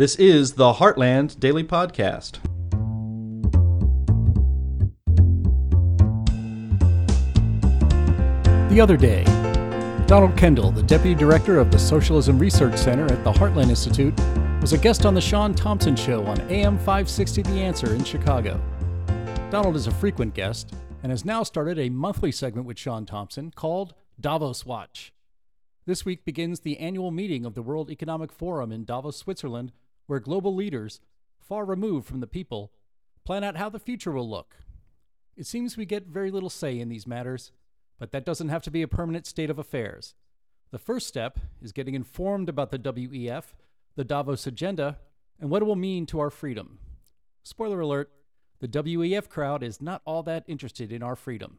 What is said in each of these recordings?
This is the Heartland Daily Podcast. The other day, Donald Kendal, the Deputy Director of the Socialism Research Center at the Heartland Institute, was a guest on the Shawn Thompson Show on AM 560 The Answer in Chicago. Donald is a frequent guest and has now started a monthly segment with Shawn Thompson called Davos Watch. This week begins the annual meeting of the World Economic Forum in Davos, Switzerland, where global leaders, far removed from the people, plan out how the future will look. It seems we get very little say in these matters, but that doesn't have to be a permanent state of affairs. The first step is getting informed about the WEF, the Davos agenda, and what it will mean to our freedom. Spoiler alert the WEF crowd is not all that interested in our freedom.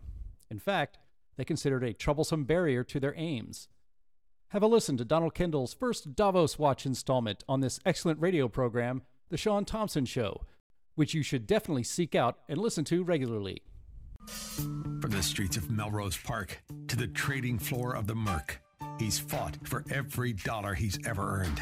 In fact, they consider it a troublesome barrier to their aims. Have a listen to Donald Kendal's first Davos Watch installment on this excellent radio program, The Shawn Thompson Show, which you should definitely seek out and listen to regularly. From the streets of Melrose Park to the trading floor of the Merc, he's fought for every dollar he's ever earned.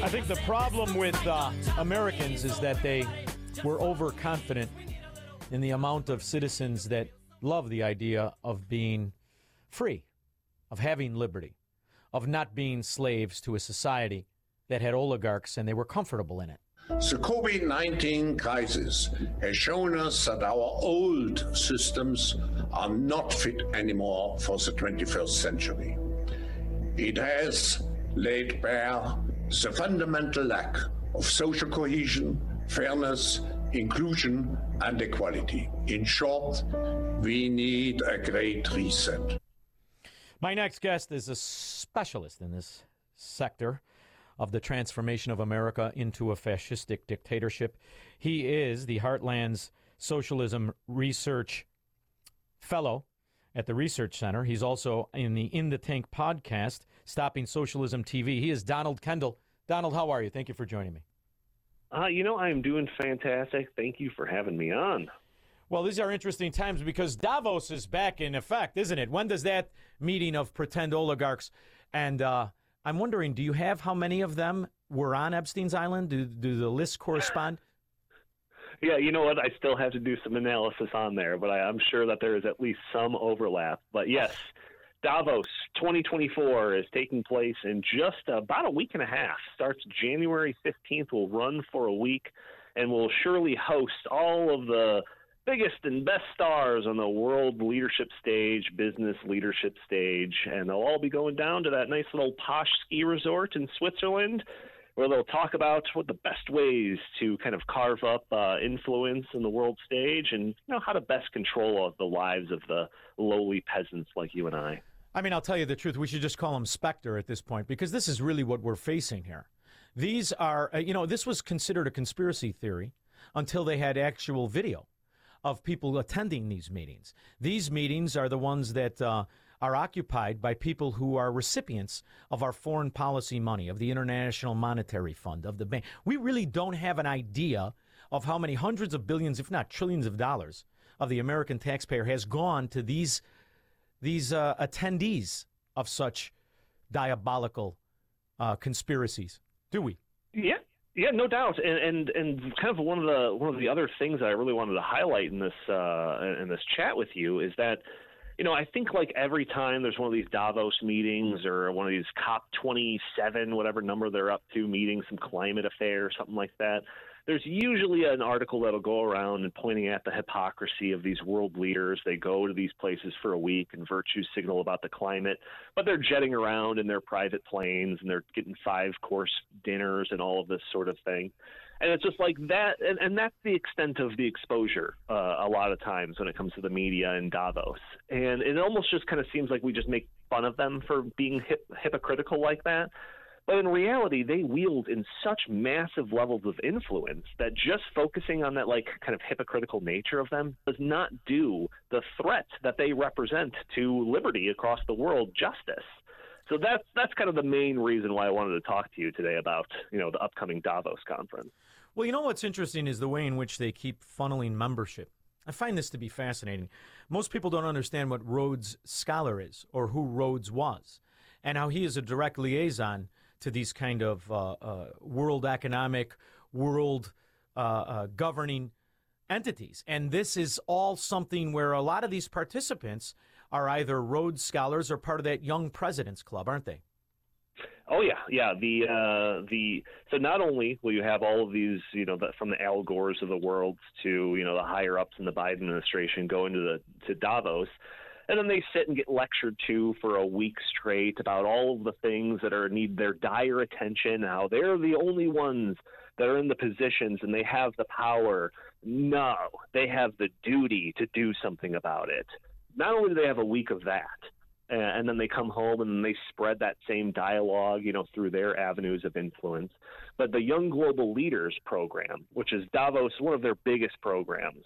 I think the problem with uh, Americans is that they were overconfident in the amount of citizens that love the idea of being free, of having liberty, of not being slaves to a society that had oligarchs and they were comfortable in it. The COVID 19 crisis has shown us that our old systems are not fit anymore for the 21st century. It has laid bare the fundamental lack of social cohesion, fairness, inclusion, and equality. In short, we need a great reset. My next guest is a specialist in this sector of the transformation of America into a fascistic dictatorship. He is the Heartland's Socialism Research Fellow at the Research Center. He's also in the In the Tank podcast, Stopping Socialism TV. He is Donald Kendal. Donald, how are you? Thank you for joining me. Uh, you know, I am doing fantastic. Thank you for having me on. Well, these are interesting times because Davos is back in effect, isn't it? When does that meeting of pretend oligarchs and uh, I'm wondering, do you have how many of them were on Epstein's Island? Do, do the lists correspond? Yeah, you know what? I still have to do some analysis on there, but I, I'm sure that there is at least some overlap. But yes, Davos 2024 is taking place in just about a week and a half. Starts January 15th, will run for a week, and will surely host all of the biggest and best stars on the world leadership stage, business leadership stage, and they'll all be going down to that nice little posh ski resort in Switzerland where they'll talk about what the best ways to kind of carve up uh, influence in the world stage and you know how to best control the lives of the lowly peasants like you and I. I mean, I'll tell you the truth. We should just call them Spectre at this point because this is really what we're facing here. These are, uh, you know, this was considered a conspiracy theory until they had actual video of people attending these meetings. These meetings are the ones that uh, are occupied by people who are recipients of our foreign policy money, of the International Monetary Fund, of the bank. We really don't have an idea of how many hundreds of billions, if not trillions of dollars, of the American taxpayer has gone to these these uh, attendees of such diabolical uh, conspiracies. Do we? Yeah, yeah, no doubt, and, and and kind of one of the one of the other things that I really wanted to highlight in this uh, in this chat with you is that you know I think like every time there's one of these Davos meetings or one of these COP 27 whatever number they're up to meetings, some climate affair, or something like that there's usually an article that'll go around and pointing at the hypocrisy of these world leaders. They go to these places for a week and virtue signal about the climate, but they're jetting around in their private planes and they're getting five course dinners and all of this sort of thing. And it's just like that, and, and that's the extent of the exposure uh, a lot of times when it comes to the media in Davos. And it almost just kind of seems like we just make fun of them for being hip, hypocritical like that But in reality, they wield in such massive levels of influence that just focusing on that like kind of hypocritical nature of them does not do the threat that they represent to liberty across the world justice. So that's that's kind of the main reason why I wanted to talk to you today about you know the upcoming Davos conference. Well, you know what's interesting is the way in which they keep funneling membership. I find this to be fascinating. Most people don't understand what Rhodes Scholar is or who Rhodes was and how he is a direct liaison to these kind of uh, uh, world economic, world uh, uh, governing entities. And this is all something where a lot of these participants are either Rhodes Scholars or part of that Young Presidents Club, aren't they? Oh yeah, yeah. The uh, the so not only will you have all of these, you know, the, from the Al Gores of the world to you know the higher ups in the Biden administration going to the to Davos, and then they sit and get lectured to for a week straight about all of the things that are need their dire attention, how they're the only ones that are in the positions and they have the power. No, they have the duty to do something about it. Not only do they have a week of that, and then they come home and they spread that same dialogue, you know, through their avenues of influence. But the Young Global Leaders program, which is Davos, one of their biggest programs,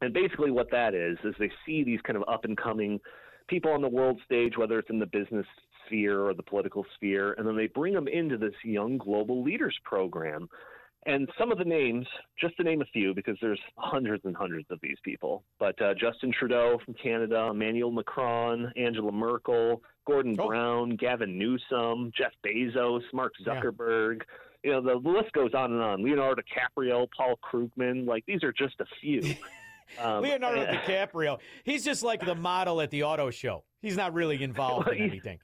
and basically what that is is they see these kind of up and coming people on the world stage, whether it's in the business sphere or the political sphere, and then they bring them into this Young Global Leaders program and some of the names, just to name a few, because there's hundreds and hundreds of these people, but uh, Justin Trudeau from Canada, Emmanuel Macron, Angela Merkel, Gordon Oh. Brown, Gavin Newsom, Jeff Bezos, Mark Zuckerberg. You know, the list goes on and on. Leonardo DiCaprio, Paul Krugman, like these are just a few. Um, Leonardo and- DiCaprio. He's just like the model at the auto show. He's not really involved Well, in anything.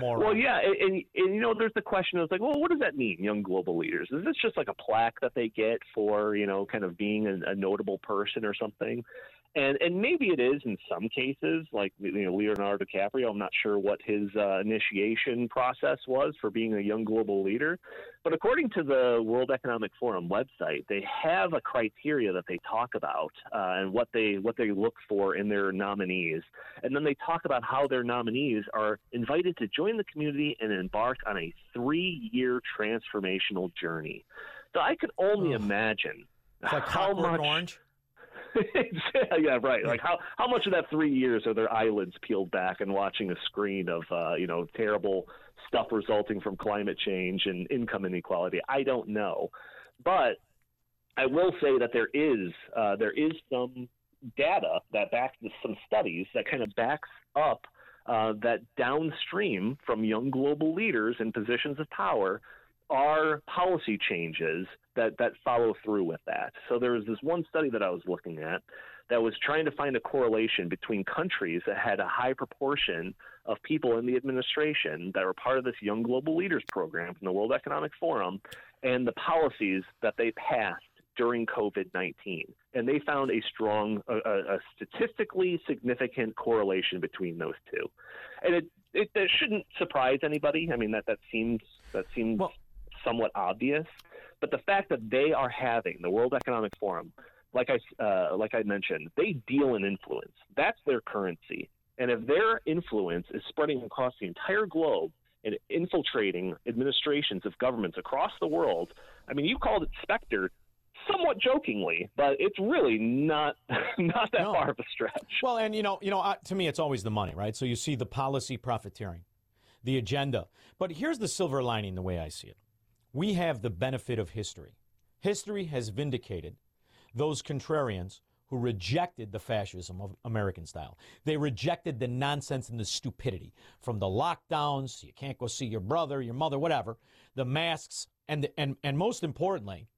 Well, yeah, and, and and you know, there's the question of like, well, what does that mean, young global leaders? Is this just like a plaque that they get for you know, kind of being a, a notable person or something? And and maybe it is in some cases, like you know, Leonardo DiCaprio. I'm not sure what his uh, initiation process was for being a young global leader, but according to the World Economic Forum website, they have a criteria that they talk about uh, and what they what they look for in their nominees, and then they talk about how their nominees are invited to join the community and embark on a three-year transformational journey. So I could only imagine it's like how much. Orange. yeah, right. Like how how much of that three years are their eyelids peeled back and watching a screen of uh, you know terrible stuff resulting from climate change and income inequality? I don't know, but I will say that there is uh, there is some data that backs some studies that kind of backs up uh, that downstream from young global leaders in positions of power are policy changes that, that follow through with that. So there was this one study that I was looking at that was trying to find a correlation between countries that had a high proportion of people in the administration that were part of this Young Global Leaders program from the World Economic Forum and the policies that they passed during COVID 19. And they found a strong, a, a statistically significant correlation between those two. And it, it, shouldn't surprise anybody. I mean, that, that seems, that seems Well- somewhat obvious. But the fact that they are having the World Economic Forum, like I, uh, like I mentioned, they deal in influence. That's their currency. And if their influence is spreading across the entire globe and infiltrating administrations of governments across the world, I mean, you called it Spectre somewhat jokingly, but it's really not not that No. far of a stretch. Well, and you know, you know, uh, to me, it's always the money, right? So you see the policy profiteering, the agenda. But here's the silver lining, the way I see it: we have the benefit of history. History has vindicated those contrarians who rejected the fascism of American style. They rejected the nonsense and the stupidity from the lockdowns. You can't go see your brother, your mother, whatever. The masks, and and and most importantly,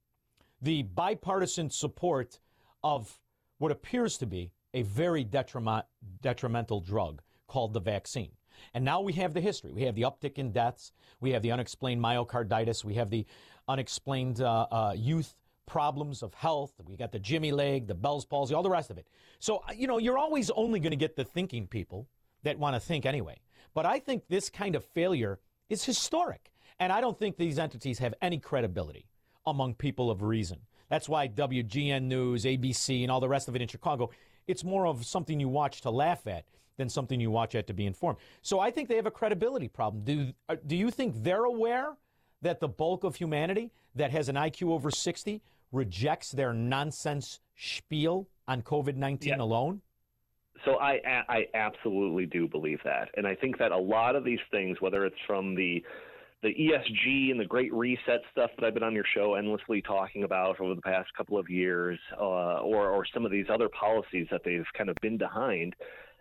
the bipartisan support of what appears to be a very detriment, detrimental drug called the vaccine. And now we have the history. We have the uptick in deaths. We have the unexplained myocarditis. We have the unexplained uh, uh, youth problems of health. We got the Jimmy leg, the Bell's palsy, all the rest of it. So, uh, you know, you're always only going to get the thinking people that want to think anyway. But I think this kind of failure is historic. And I don't think these entities have any credibility among people of reason. That's why WGN News, ABC, and all the rest of it in Chicago, it's more of something you watch to laugh at than something you watch at to be informed. So I think they have a credibility problem. Do, uh, do you think they're aware that the bulk of humanity that has an IQ over 60 rejects their nonsense spiel on COVID 19 Yeah. alone? So I I absolutely do believe that, and I think that a lot of these things, whether it's from the the ESG and the Great Reset stuff that I've been on your show endlessly talking about over the past couple of years, uh, or or some of these other policies that they've kind of been behind,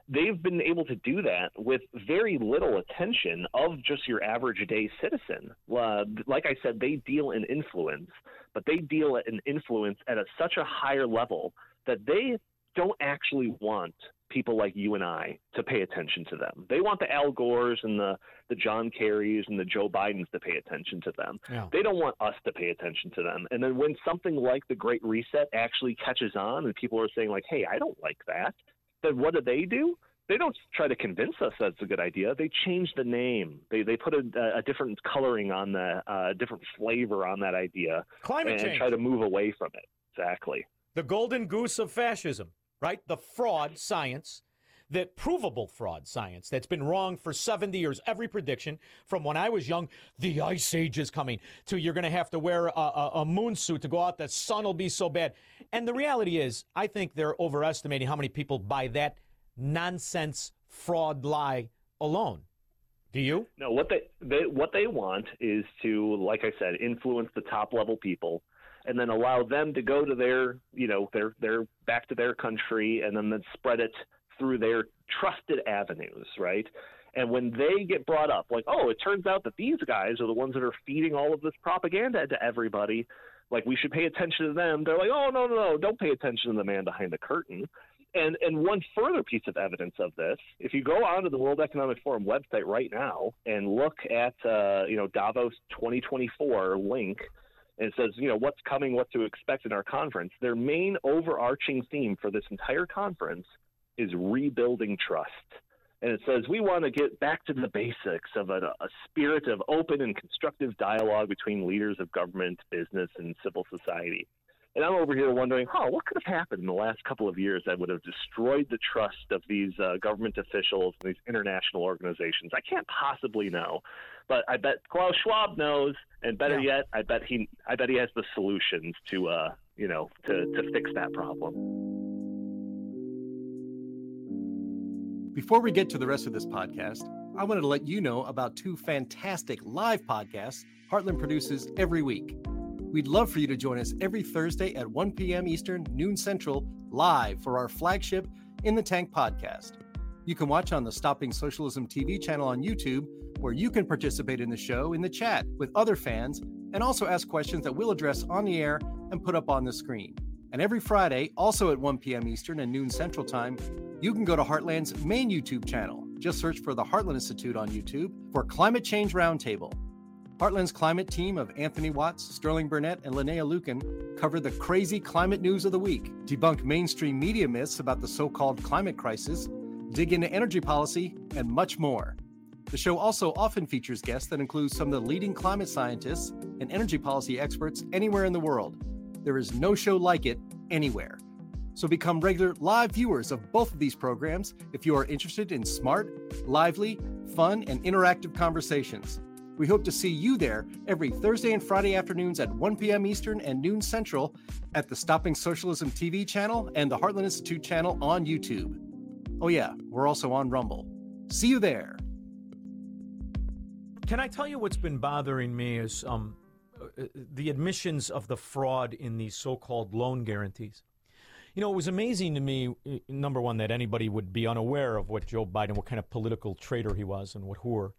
they've been able to do that with very little attention of just your average day citizen. Uh, like I said, they deal in influence, but they deal in influence at a, such a higher level that they don't actually want people like you and I to pay attention to them. They want the Al Gores and the, the John Kerrys and the Joe Bidens to pay attention to them. Yeah. They don't want us to pay attention to them. And then when something like the Great Reset actually catches on and people are saying like, "Hey, I don't like that," then what do they do? They don't try to convince us that's a good idea. They change the name. They they put a, a different coloring on the uh, different flavor on that idea Climate and change. try to move away from it. Exactly. the golden goose of fascism, right? The fraud science, the provable fraud science that's been wrong for 70 years. Every prediction from when I was young, the ice age is coming, to you're going to have to wear a, a, a moon suit to go out, the sun will be so bad. And the reality is, I think they're overestimating how many people buy that nonsense fraud lie alone. Do you? No, what they, they what they want is to, like I said, influence the top level people, and then allow them to go to their, you know, their their back to their country, and then spread it through their trusted avenues, right? And when they get brought up, like, oh, it turns out that these guys are the ones that are feeding all of this propaganda to everybody. Like we should pay attention to them. They're like, oh no no no, don't pay attention to the man behind the curtain. And and one further piece of evidence of this, if you go onto the World Economic Forum website right now and look at uh, you know Davos 2024 link, and it says you know what's coming, what to expect in our conference. Their main overarching theme for this entire conference is rebuilding trust. And it says we want to get back to the basics of a, a spirit of open and constructive dialogue between leaders of government, business, and civil society. And I'm over here wondering, huh, what could have happened in the last couple of years that would have destroyed the trust of these uh, government officials and these international organizations? I can't possibly know, but I bet Klaus Schwab knows, and better Yeah. yet, I bet he, I bet he has the solutions to, uh, you know, to, to fix that problem. Before we get to the rest of this podcast, I wanted to let you know about two fantastic live podcasts Heartland produces every week. We'd love for you to join us every Thursday at 1 p.m. Eastern, noon Central, live for our flagship In the Tank podcast. You can watch on the Stopping Socialism TV channel on YouTube, where you can participate in the show in the chat with other fans and also ask questions that we'll address on the air and put up on the screen. And every Friday, also at 1 p.m. Eastern and noon Central Time, you can go to Heartland's main YouTube channel. Just search for the Heartland Institute on YouTube for Climate Change Roundtable. Heartland's climate team of Anthony Watts, Sterling Burnett, and Linnea Lukacs cover the crazy climate news of the week, debunk mainstream media myths about the so called climate crisis, dig into energy policy, and much more. The show also often features guests that include some of the leading climate scientists and energy policy experts anywhere in the world. There is no show like it anywhere. So become regular live viewers of both of these programs if you are interested in smart, lively, fun, and interactive conversations. We hope to see you there every Thursday and Friday afternoons at 1 p.m. Eastern and noon Central at the Stopping Socialism TV channel and the Heartland Institute channel on YouTube. Oh, yeah, we're also on Rumble. See you there. Can I tell you what's been bothering me is um, uh, the admissions of the fraud in these so-called loan guarantees. You know, it was amazing to me, uh, number one, that anybody would be unaware of what Joe Biden, what kind of political traitor he was, and what whore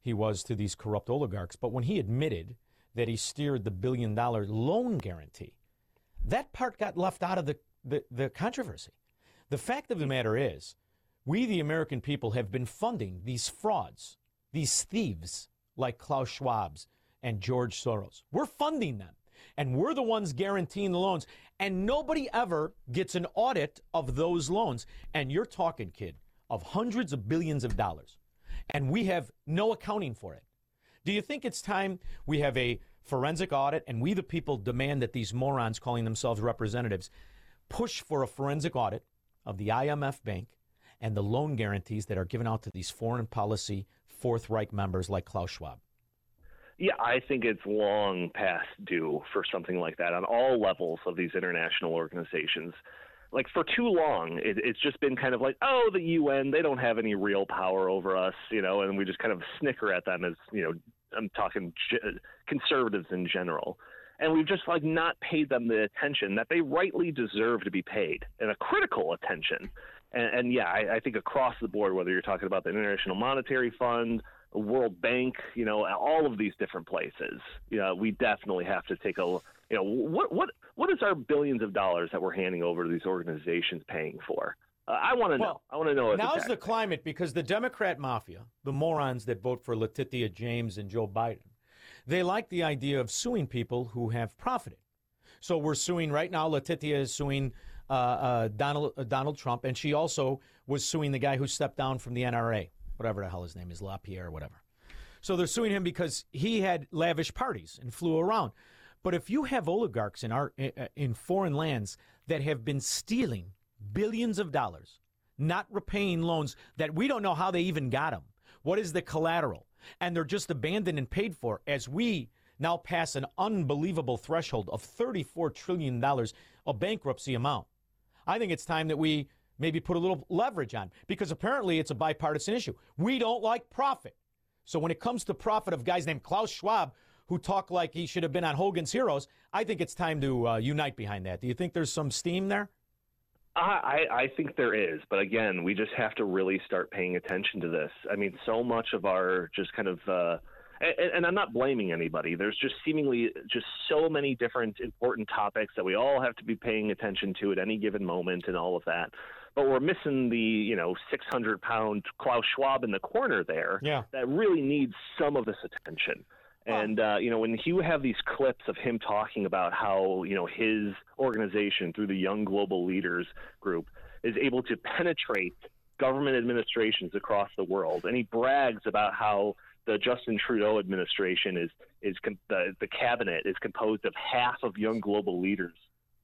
he was to these corrupt oligarchs. But when he admitted that he steered the billion-dollar loan guarantee, that part got left out of the, the, the controversy. The fact of the matter is, we, the American people, have been funding these frauds, these thieves like Klaus Schwab's and George Soros. We're funding them, and we're the ones guaranteeing the loans. And nobody ever gets an audit of those loans. And you're talking, kid, of hundreds of billions of dollars. And we have no accounting for it. Do you think it's time we have a forensic audit and we, the people, demand that these morons calling themselves representatives push for a forensic audit of the IMF Bank and the loan guarantees that are given out to these foreign policy Fourth Reich members like Klaus Schwab? Yeah, I think it's long past due for something like that on all levels of these international organizations. Like for too long, it, it's just been kind of like, oh, the UN, they don't have any real power over us, you know, and we just kind of snicker at them as, you know, I'm talking conservatives in general. And we've just like not paid them the attention that they rightly deserve to be paid, and a critical attention. And, and yeah, I, I think across the board, whether you're talking about the International Monetary Fund, World Bank, you know, all of these different places, you know, we definitely have to take a, you know, what what what is our billions of dollars that we're handing over to these organizations paying for? Uh, I want to know. I want to know. Now's the climate because the Democrat mafia, the morons that vote for Letitia James and Joe Biden, they like the idea of suing people who have profited. So we're suing right now. Letitia is suing uh, uh, Donald uh, Donald Trump, and she also was suing the guy who stepped down from the NRA, whatever the hell his name is, LaPierre whatever. So they're suing him because he had lavish parties and flew around. But if you have oligarchs in our uh, in foreign lands that have been stealing billions of dollars, not repaying loans that we don't know how they even got them. What is the collateral? And they're just abandoned and paid for as we now pass an unbelievable threshold of $34 trillion of bankruptcy amount. I think it's time that we maybe put a little leverage on because apparently it's a bipartisan issue. We don't like profit. So when it comes to profit of guys named Klaus Schwab who talk like he should have been on Hogan's Heroes, I think it's time to uh, unite behind that. Do you think there's some steam there? I, I think there is, but again, we just have to really start paying attention to this. I mean, so much of our just kind of, uh, and, and I'm not blaming anybody. There's just seemingly just so many different important topics that we all have to be paying attention to at any given moment, and all of that. But we're missing the, you know, 600 pound Klaus Schwab in the corner there. Yeah. That really needs some of this attention. And uh, you know, when you have these clips of him talking about how you know his organization through the Young Global Leaders Group is able to penetrate government administrations across the world, and he brags about how the Justin Trudeau administration is is com- the the cabinet is composed of half of Young Global Leaders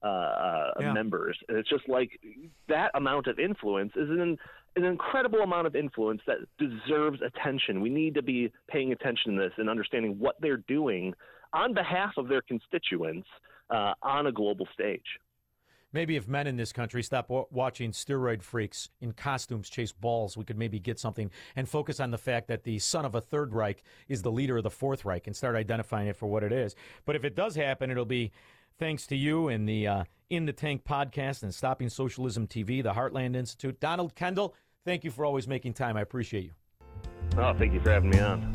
uh, uh, Yeah. members, and it's just like that amount of influence is an an incredible amount of influence that deserves attention. We need to be paying attention to this and understanding what they're doing on behalf of their constituents uh, on a global stage. Maybe if men in this country stop wa- watching steroid freaks in costumes chase balls, we could maybe get something and focus on the fact that the son of a Third Reich is the leader of the Fourth Reich and start identifying it for what it is. But if it does happen, it'll be thanks to you and the uh, In the Tank podcast and Stopping Socialism TV, the Heartland Institute. Donald Kendal, thank you for always making time. I appreciate you. Oh, thank you for having me on.